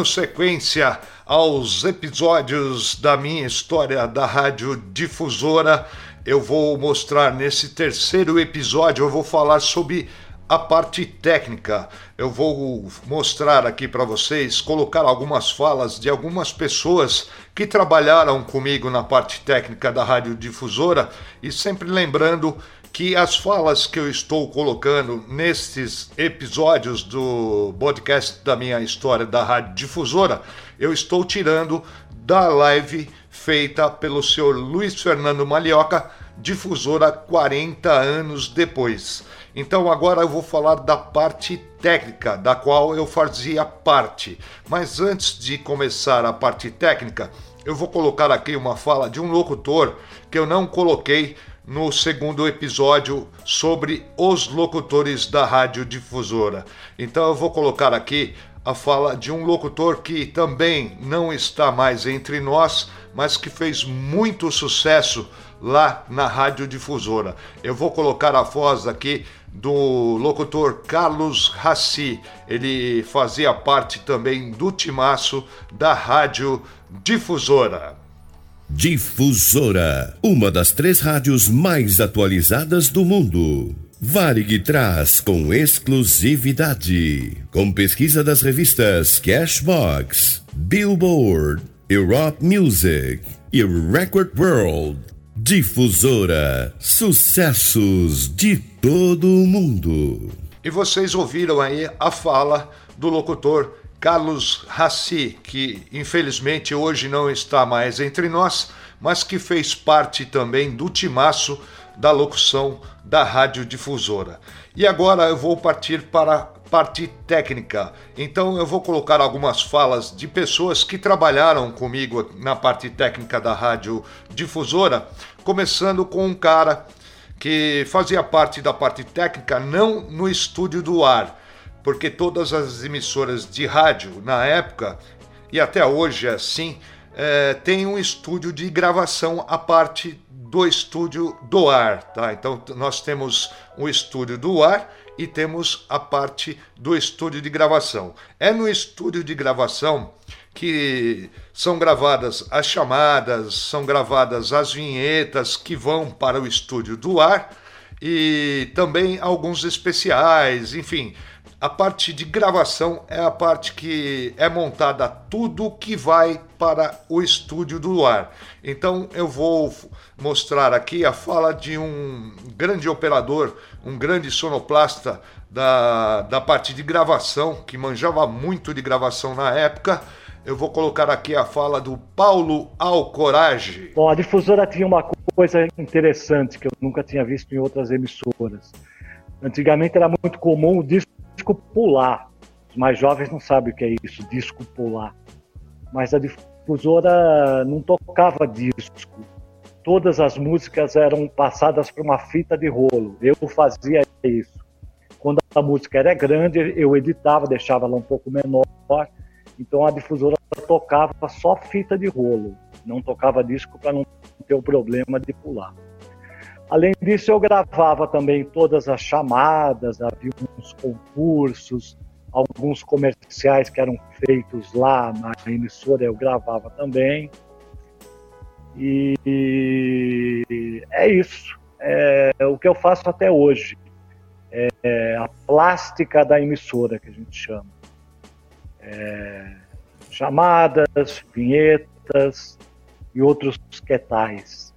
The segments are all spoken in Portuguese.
Dando sequência aos episódios da minha história da Rádio Difusora, eu vou mostrar nesse terceiro episódio, eu vou falar sobre a parte técnica. Eu vou mostrar aqui para vocês, colocar algumas falas de algumas pessoas que trabalharam comigo na parte técnica da Rádio Difusora e sempre lembrando que as falas que eu estou colocando nestes episódios do podcast da minha história da Rádio Difusora, eu estou tirando da live feita pelo senhor Luiz Fernando Malioca, difusora 40 anos depois. Então agora eu vou falar da parte técnica, da qual eu fazia parte. Mas antes de começar a parte técnica, eu vou colocar aqui uma fala de um locutor que eu não coloquei no segundo episódio sobre os locutores da rádio difusora. Então eu vou colocar aqui a fala de um locutor que também não está mais entre nós, mas que fez muito sucesso lá na rádio difusora. Eu vou colocar a voz aqui do locutor Carlos Rassi. Ele fazia parte também do timaço da rádio difusora. Uma das três rádios mais atualizadas do mundo. Varig traz com exclusividade, com pesquisa das revistas Cashbox, Billboard, Europe Music e Record World. Difusora, sucessos de todo o mundo. E vocês ouviram aí a fala do locutor Carlos Rassi, que infelizmente hoje não está mais entre nós, mas que fez parte também do timaço da locução da radiodifusora. E agora eu vou partir para a parte técnica. Então eu vou colocar algumas falas de pessoas que trabalharam comigo na parte técnica da radiodifusora, começando com um cara que fazia parte da parte técnica não no estúdio do ar, porque todas as emissoras de rádio na época, e até hoje é assim, é, tem um estúdio de gravação à parte do estúdio do ar, tá? Então nós temos o estúdio do ar e temos a parte do estúdio de gravação. É no estúdio de gravação que são gravadas as chamadas, são gravadas as vinhetas que vão para o estúdio do ar e também alguns especiais, enfim, a parte de gravação é a parte que é montada tudo que vai para o estúdio do ar. Então eu vou mostrar aqui a fala de um grande operador, um grande sonoplasta da, da parte de gravação, que manjava muito de gravação na época. Eu vou colocar aqui a fala do Paulo Alcorage. Bom, a difusora tinha uma coisa interessante que eu nunca tinha visto em outras emissoras. Antigamente era muito comum o disco disco pular. Os mais jovens não sabem o que é isso, disco pular. Mas a difusora não tocava disco. Todas as músicas eram passadas por uma fita de rolo. Eu fazia isso. Quando a música era grande, eu editava, deixava ela um pouco menor. Então a difusora tocava só fita de rolo, não tocava disco para não ter o problema de pular. Além disso, eu gravava também todas as chamadas, havia uns concursos, alguns comerciais que eram feitos lá na emissora, eu gravava também. E é isso. É o que eu faço até hoje. É a plástica da emissora, que a gente chama. É chamadas, vinhetas e outros quetais.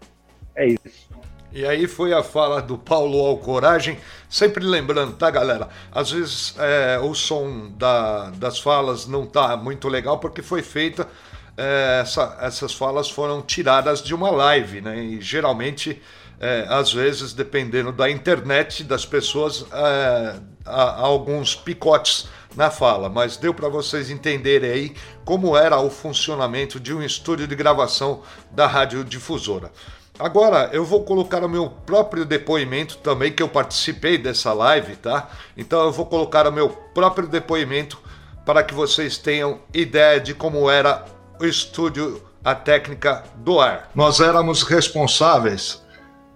É isso. E aí foi a fala do Paulo Alcoragem, sempre lembrando, tá, galera? Às vezes é, o som da, das falas não tá muito legal porque foi feita. É, essa, essas falas foram tiradas de uma live, né? E geralmente, é, às vezes, dependendo da internet das pessoas, é, há, há alguns picotes na fala, mas deu para vocês entenderem aí como era o funcionamento de um estúdio de gravação da radiodifusora. Agora eu vou colocar o meu próprio depoimento também, que eu participei dessa live, tá? Então eu vou colocar o meu próprio depoimento para que vocês tenham ideia de como era o estúdio, a técnica do ar. Nós éramos responsáveis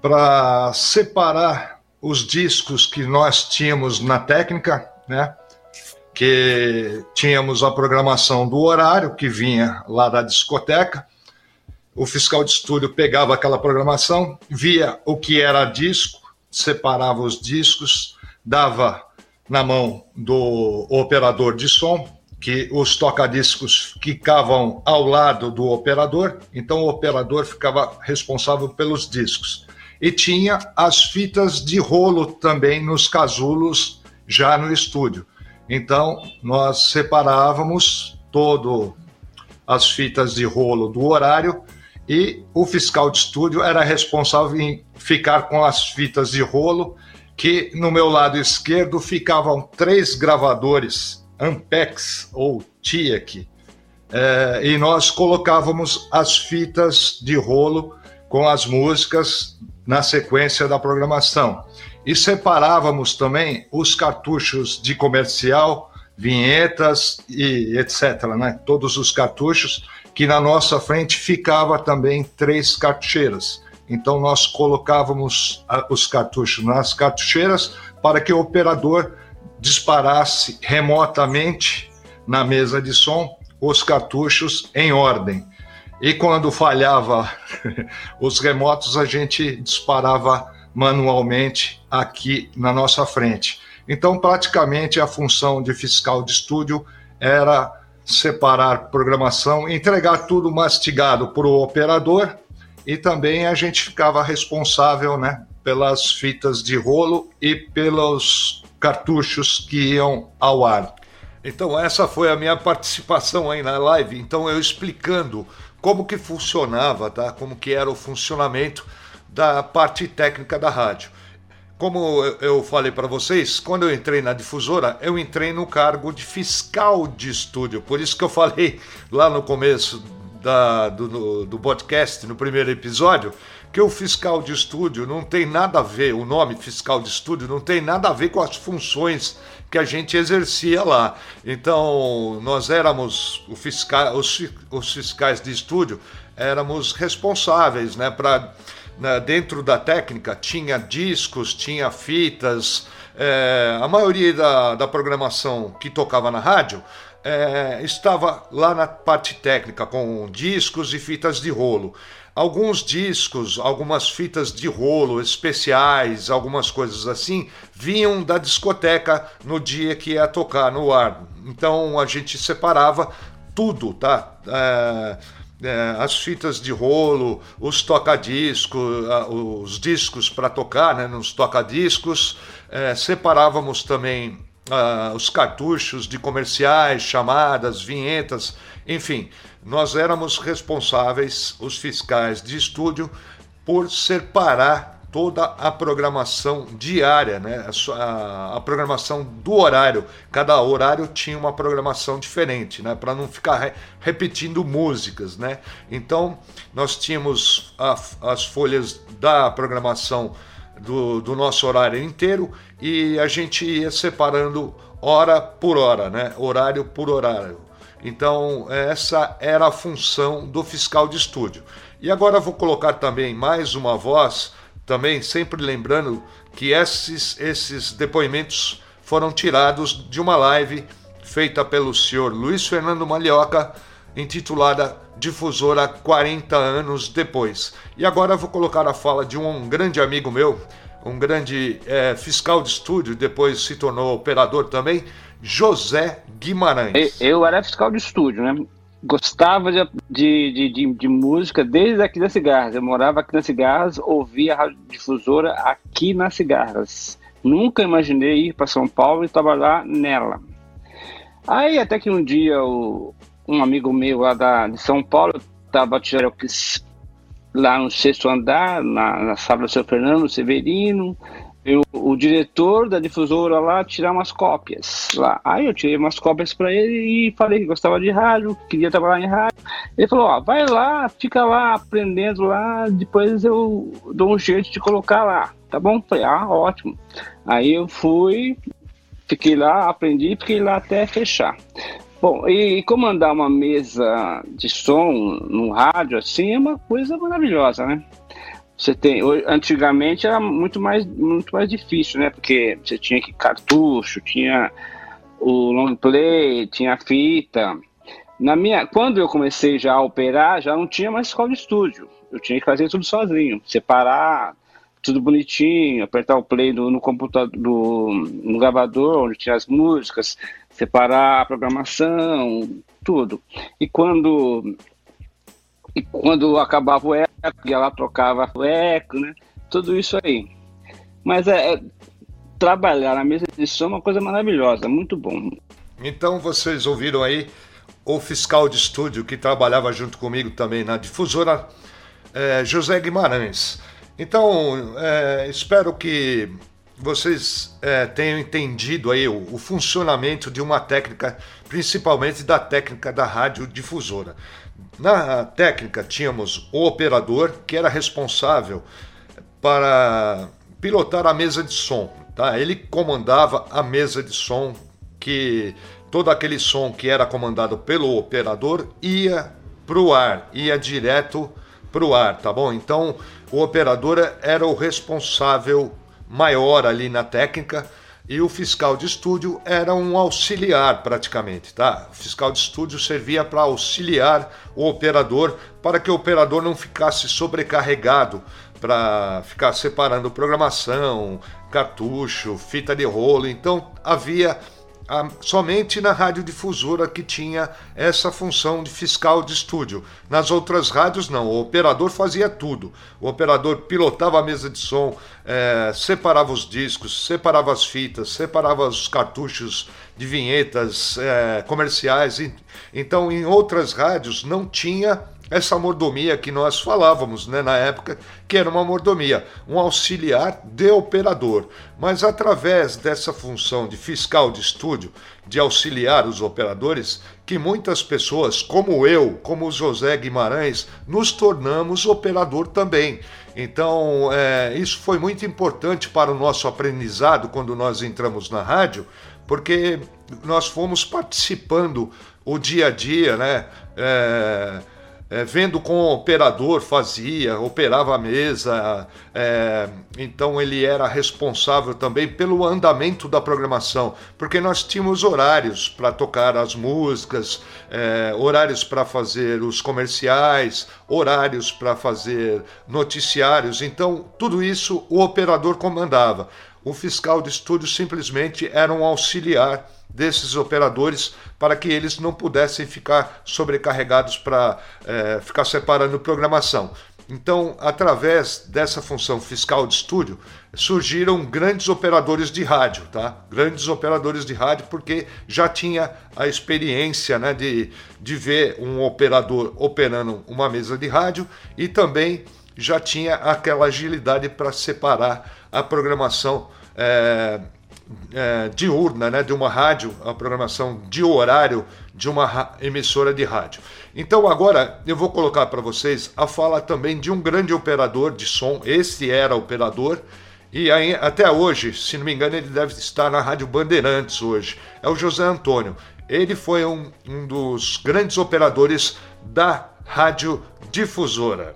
para separar os discos que nós tínhamos na técnica, né? que tínhamos a programação do horário que vinha lá da discoteca. O fiscal de estúdio pegava aquela programação, via o que era disco, separava os discos, dava na mão do operador de som, que os tocadiscos ficavam ao lado do operador, então o operador ficava responsável pelos discos. E tinha as fitas de rolo também nos casulos já no estúdio. Então nós separávamos todo as fitas de rolo do horário e o fiscal de estúdio era responsável em ficar com as fitas de rolo, que no meu lado esquerdo ficavam três gravadores Ampex ou TIEC, é, e nós colocávamos as fitas de rolo com as músicas na sequência da programação. E separávamos também os cartuchos de comercial, vinhetas e etc. Né? Todos os cartuchos, que na nossa frente ficava também três cartucheiras. Então nós colocávamos os cartuchos nas cartucheiras para que o operador disparasse remotamente na mesa de som os cartuchos em ordem. E quando falhava os remotos, a gente disparava manualmente aqui na nossa frente. Então, praticamente, a função de fiscal de estúdio era separar programação, entregar tudo mastigado para o operador e também a gente ficava responsável né, pelas fitas de rolo e pelos cartuchos que iam ao ar. Então essa foi a minha participação aí na live. Então eu explicando como que funcionava, tá? Como que era o funcionamento da parte técnica da rádio. Como eu falei para vocês, quando eu entrei na difusora, eu entrei no cargo de fiscal de estúdio. Por isso que eu falei lá no começo da, do, do podcast, no primeiro episódio, que o fiscal de estúdio não tem nada a ver, o nome fiscal de estúdio não tem nada a ver com as funções que a gente exercia lá. Então, nós éramos o fiscal, os, os fiscais de estúdio, éramos responsáveis, né, para dentro da técnica tinha discos, tinha fitas, é, a maioria da, da programação que tocava na rádio é, estava lá na parte técnica, com discos e fitas de rolo. Alguns discos, algumas fitas de rolo especiais, algumas coisas assim, vinham da discoteca no dia que ia tocar no ar. Então a gente separava tudo, tá? É, é, as fitas de rolo, os toca-discos, os discos para tocar, né, nos toca-discos. É, separávamos também uh, os cartuchos de comerciais, chamadas, vinhetas, enfim, nós éramos responsáveis, os fiscais de estúdio, por separar toda a programação diária, né? a, a, programação do horário. Cada horário tinha uma programação diferente, né? para não ficar re, repetindo músicas. Né? Então, nós tínhamos a, as folhas da programação do, do nosso horário inteiro e a gente ia separando hora por hora, né? horário por horário. Então, essa era a função do fiscal de estúdio. E agora vou colocar também mais uma voz, também sempre lembrando que esses, esses depoimentos foram tirados de uma live feita pelo senhor Luiz Fernando Malhoca, intitulada difusora 40 anos depois. E agora vou colocar a fala de um grande amigo meu, um grande é, fiscal de estúdio, depois se tornou operador também, José Guimarães. Eu, era fiscal de estúdio, né? Gostava de, de, de, de, música desde aqui das Cigarras. Eu morava aqui nas Cigarras, ouvia a radiodifusora aqui nas Cigarras. Nunca imaginei ir para São Paulo e trabalhar nela. Aí até que um dia o, um amigo meu lá da, de São Paulo estava tirando lá no sexto andar, na, na sala do seu Fernando Severino, eu, o diretor da difusora lá tirar umas cópias lá. Aí eu tirei umas cópias para ele e falei que gostava de rádio, queria trabalhar em rádio. Ele falou: Ó, vai lá, fica lá aprendendo lá, depois eu dou um jeito de colocar lá, tá bom? Falei: Ah, ótimo. Aí eu fui, fiquei lá, aprendi, fiquei lá até fechar. Bom, e comandar uma mesa de som no rádio assim é uma coisa maravilhosa, né? Você tem, antigamente era muito mais muito mais difícil, né? Porque você tinha que cartucho, tinha o long play, tinha a fita. Na minha, quando eu comecei já a operar, já não tinha mais escola de estúdio. Eu tinha que fazer tudo sozinho, separar tudo bonitinho, apertar o play no, no computador, do, no gravador, onde tinha as músicas, separar a programação, tudo. E quando e quando acabava o eco, ia lá trocava o eco, né? Tudo isso aí. Mas é, é trabalhar na mesa de som é uma coisa maravilhosa, muito bom. Então vocês ouviram aí o fiscal de estúdio que trabalhava junto comigo também na difusora, é, José Guimarães. Então, é, espero que vocês é, tenham entendido aí o, o, funcionamento de uma técnica, principalmente da técnica da radiodifusora. Na técnica tínhamos o operador que era responsável para pilotar a mesa de som. Tá? Ele comandava a mesa de som que todo aquele som que era comandado pelo operador ia para o ar, ia direto para o ar, tá bom? Então o operador era o responsável maior ali na técnica e o fiscal de estúdio era um auxiliar praticamente, tá? O fiscal de estúdio servia para auxiliar o operador para que o operador não ficasse sobrecarregado para ficar separando programação, cartucho, fita de rolo. Então havia a, somente na radiodifusora que tinha essa função de fiscal de estúdio. Nas outras rádios, não. O operador fazia tudo. O operador pilotava a mesa de som, é, separava os discos, separava as fitas, separava os cartuchos de vinhetas é, comerciais. Então, em outras rádios, não tinha essa mordomia que nós falávamos né, na época, que era uma mordomia, um auxiliar de operador. Mas através dessa função de fiscal de estúdio, de auxiliar os operadores, que muitas pessoas, como eu, como o José Guimarães, nos tornamos operador também. Então, é, isso foi muito importante para o nosso aprendizado quando nós entramos na rádio, porque nós fomos participando o dia a dia, né? É, é, vendo como o operador fazia, operava a mesa, é, então ele era responsável também pelo andamento da programação, porque nós tínhamos horários para tocar as músicas, é, horários para fazer os comerciais, horários para fazer noticiários, então tudo isso o operador comandava. O fiscal de estúdio simplesmente era um auxiliar desses operadores para que eles não pudessem ficar sobrecarregados para é, ficar separando programação. Então, através dessa função fiscal de estúdio, surgiram grandes operadores de rádio, tá? Grandes operadores de rádio, porque já tinha a experiência né, de, de ver um operador operando uma mesa de rádio e também já tinha aquela agilidade para separar a programação é, é, diurna né, de uma rádio, a programação de horário de uma emissora de rádio. Então agora eu vou colocar para vocês a fala também de um grande operador de som, esse era operador, e aí, até hoje, se não me engano, ele deve estar na Rádio Bandeirantes hoje, é o José Antônio. Ele foi um, um dos grandes operadores da Rádio Difusora.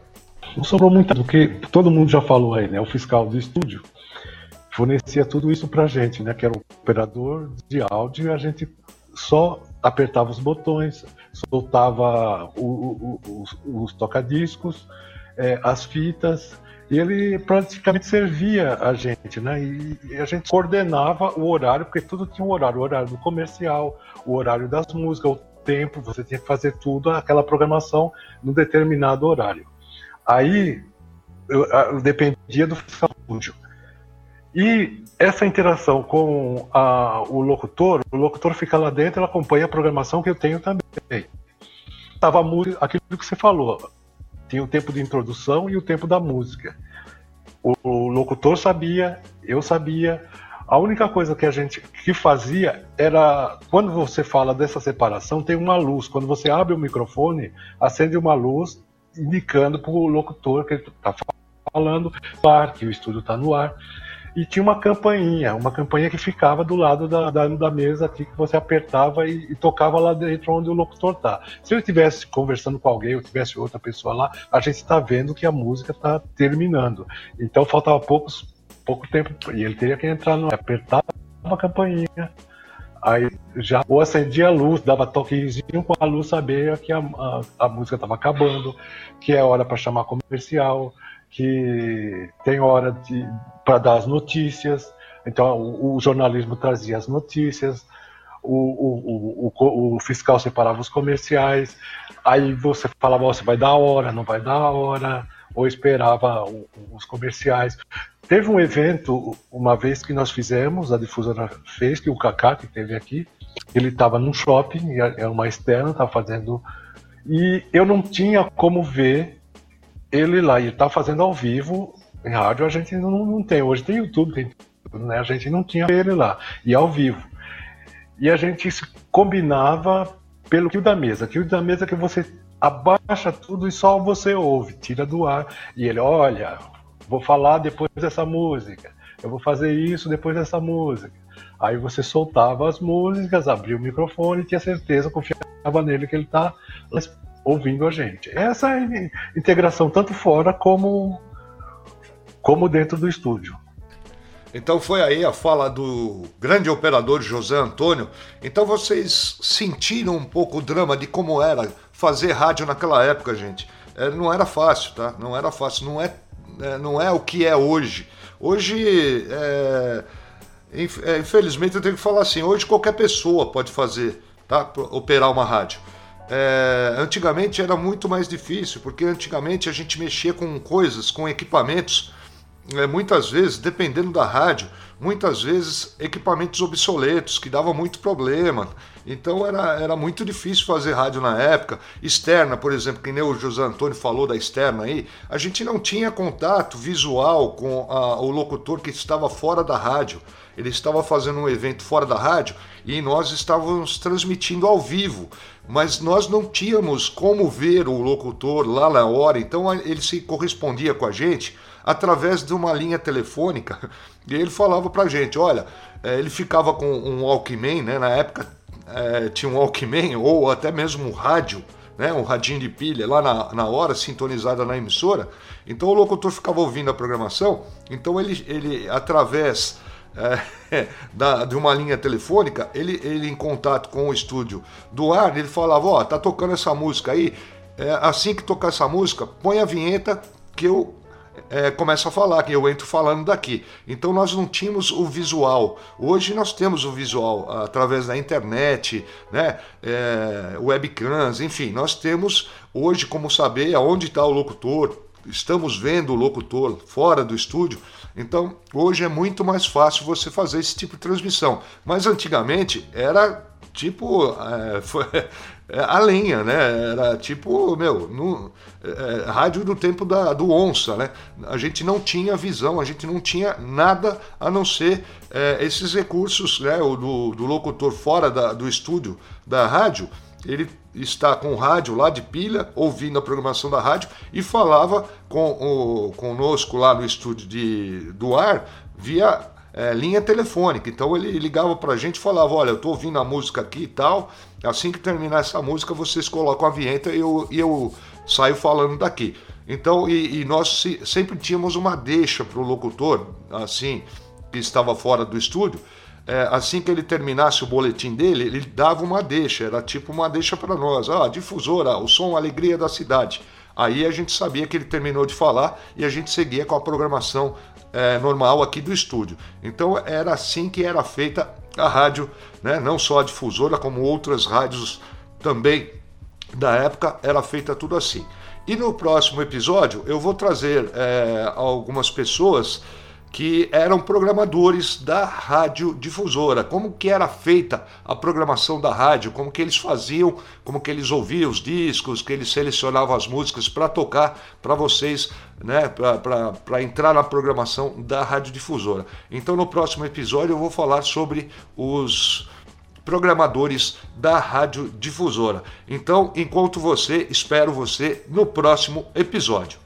Não sobrou muito do que todo mundo já falou aí, né? O fiscal do estúdio fornecia tudo isso para a gente, né? Que era o operador de áudio e a gente só apertava os botões, soltava o, o, os, os tocadiscos, é, as fitas, e ele praticamente servia a gente, né? E, e, a gente coordenava o horário, porque tudo tinha um horário, o horário do comercial, o horário das músicas, o tempo, você tinha que fazer tudo, aquela programação no determinado horário. Aí eu, eu dependia do fiscal e essa interação com a, o locutor, o locutor fica lá dentro, ele acompanha a programação que eu tenho também. Tava aquilo que você falou, tinha o tempo de introdução e o tempo da música. O, o locutor sabia, eu sabia. A única coisa que a gente que fazia era quando você fala dessa separação tem uma luz. Quando você abre o microfone, acende uma luz indicando para o locutor que ele está falando, que o estúdio está no ar e tinha uma campainha, uma campainha que ficava do lado da, da, da mesa aqui que você apertava e, e, tocava lá dentro onde o locutor tá. Se eu estivesse conversando com alguém ou tivesse outra pessoa lá, a gente está vendo que a música está terminando. Então faltava poucos, pouco tempo e ele teria que entrar no apertava a campainha, Aí já ou acendia a luz, dava toquezinho com a luz saber que a, a, a música estava acabando, que é hora para chamar comercial, que tem hora para dar as notícias. Então o, o, jornalismo trazia as notícias, o, o, o, fiscal separava os comerciais, aí você falava, você vai dar a hora, não vai dar a hora, ou esperava os comerciais. Teve um evento, uma vez que nós fizemos, a difusora fez, que o Kaká, que teve aqui, ele estava num shopping, é uma externa, estava fazendo. E eu não tinha como ver ele lá, ele estava fazendo ao vivo, em rádio a gente não, não tem, hoje tem YouTube, tem tudo, né? A gente não tinha ele lá, e ao vivo. E a gente combinava pelo que da mesa. Que da mesa é que você abaixa tudo e só você ouve, tira do ar. E ele, olha, vou falar depois dessa música, eu vou fazer isso depois dessa música. Aí você soltava as músicas, abria o microfone e tinha certeza, confiava nele que ele está ouvindo a gente. Essa é a integração tanto fora como, como dentro do estúdio. Então foi aí a fala do grande operador José Antônio. Então vocês sentiram um pouco o drama de como era fazer rádio naquela época, gente. É, não era fácil, tá? Não era fácil. Não é, é não é o que é hoje. Hoje, é, é infelizmente, eu tenho que falar assim: hoje qualquer pessoa pode fazer, tá? Operar uma rádio. É, antigamente era muito mais difícil, porque antigamente a gente mexia com coisas, com equipamentos é, muitas vezes, dependendo da rádio, muitas vezes equipamentos obsoletos, que dava muito problema. Então era, era muito difícil fazer rádio na época. Externa, por exemplo, que nem o José Antônio falou da externa aí, a gente não tinha contato visual com a, o locutor que estava fora da rádio. Ele estava fazendo um evento fora da rádio e nós estávamos transmitindo ao vivo, mas nós não tínhamos como ver o locutor lá na hora, então ele se correspondia com a gente através de uma linha telefônica. E ele falava pra gente: olha, é, ele ficava com um Walkman, né? Na época é, tinha um Walkman ou até mesmo um rádio. Né, um radinho de pilha lá na, na hora, sintonizada na emissora. Então o locutor ficava ouvindo a programação, então ele, ele através é, da, de uma linha telefônica, ele, ele em contato com o estúdio do ar, ele falava, ó, oh, tá tocando essa música aí, é, assim que tocar essa música, põe a vinheta que eu é, começa a falar, que eu entro falando daqui. Então nós não tínhamos o visual. Hoje nós temos o visual através da internet, né? É, webcams, enfim, nós temos hoje como saber aonde está o locutor. Estamos vendo o locutor fora do estúdio. Então, hoje é muito mais fácil você fazer esse tipo de transmissão. Mas antigamente era tipo. É, foi, a lenha, né? Era tipo, meu, no, é, é, rádio do tempo da, do onça, né? A gente não tinha visão, a gente não tinha nada a não ser é, esses recursos, né? O do, do locutor fora da, do estúdio da rádio, ele está com o rádio lá de pilha, ouvindo a programação da rádio e falava com o, conosco lá no estúdio de, do ar via é, linha telefônica. Então ele ligava para a gente e falava: Olha, eu estou ouvindo a música aqui e tal. Assim que terminar essa música, vocês colocam a vinheta e eu, e eu saio falando daqui. Então, e, e nós sempre tínhamos uma deixa para o locutor, assim, que estava fora do estúdio. É, assim que ele terminasse o boletim dele, ele dava uma deixa, era tipo uma deixa para nós. Ah, difusora, o som, a alegria da cidade. Aí a gente sabia que ele terminou de falar e a gente seguia com a programação é, normal aqui do estúdio. Então era assim que era feita a rádio, né? não só a difusora, como outras rádios também da época, era feita tudo assim. E no próximo episódio eu vou trazer é, algumas pessoas que eram programadores da rádio difusora, como que era feita a programação da rádio, como que eles faziam, como que eles ouviam os discos, que eles selecionavam as músicas para tocar para vocês, né, para entrar na programação da rádio difusora. Então no próximo episódio eu vou falar sobre os programadores da rádio difusora. Então, enquanto você, espero você no próximo episódio.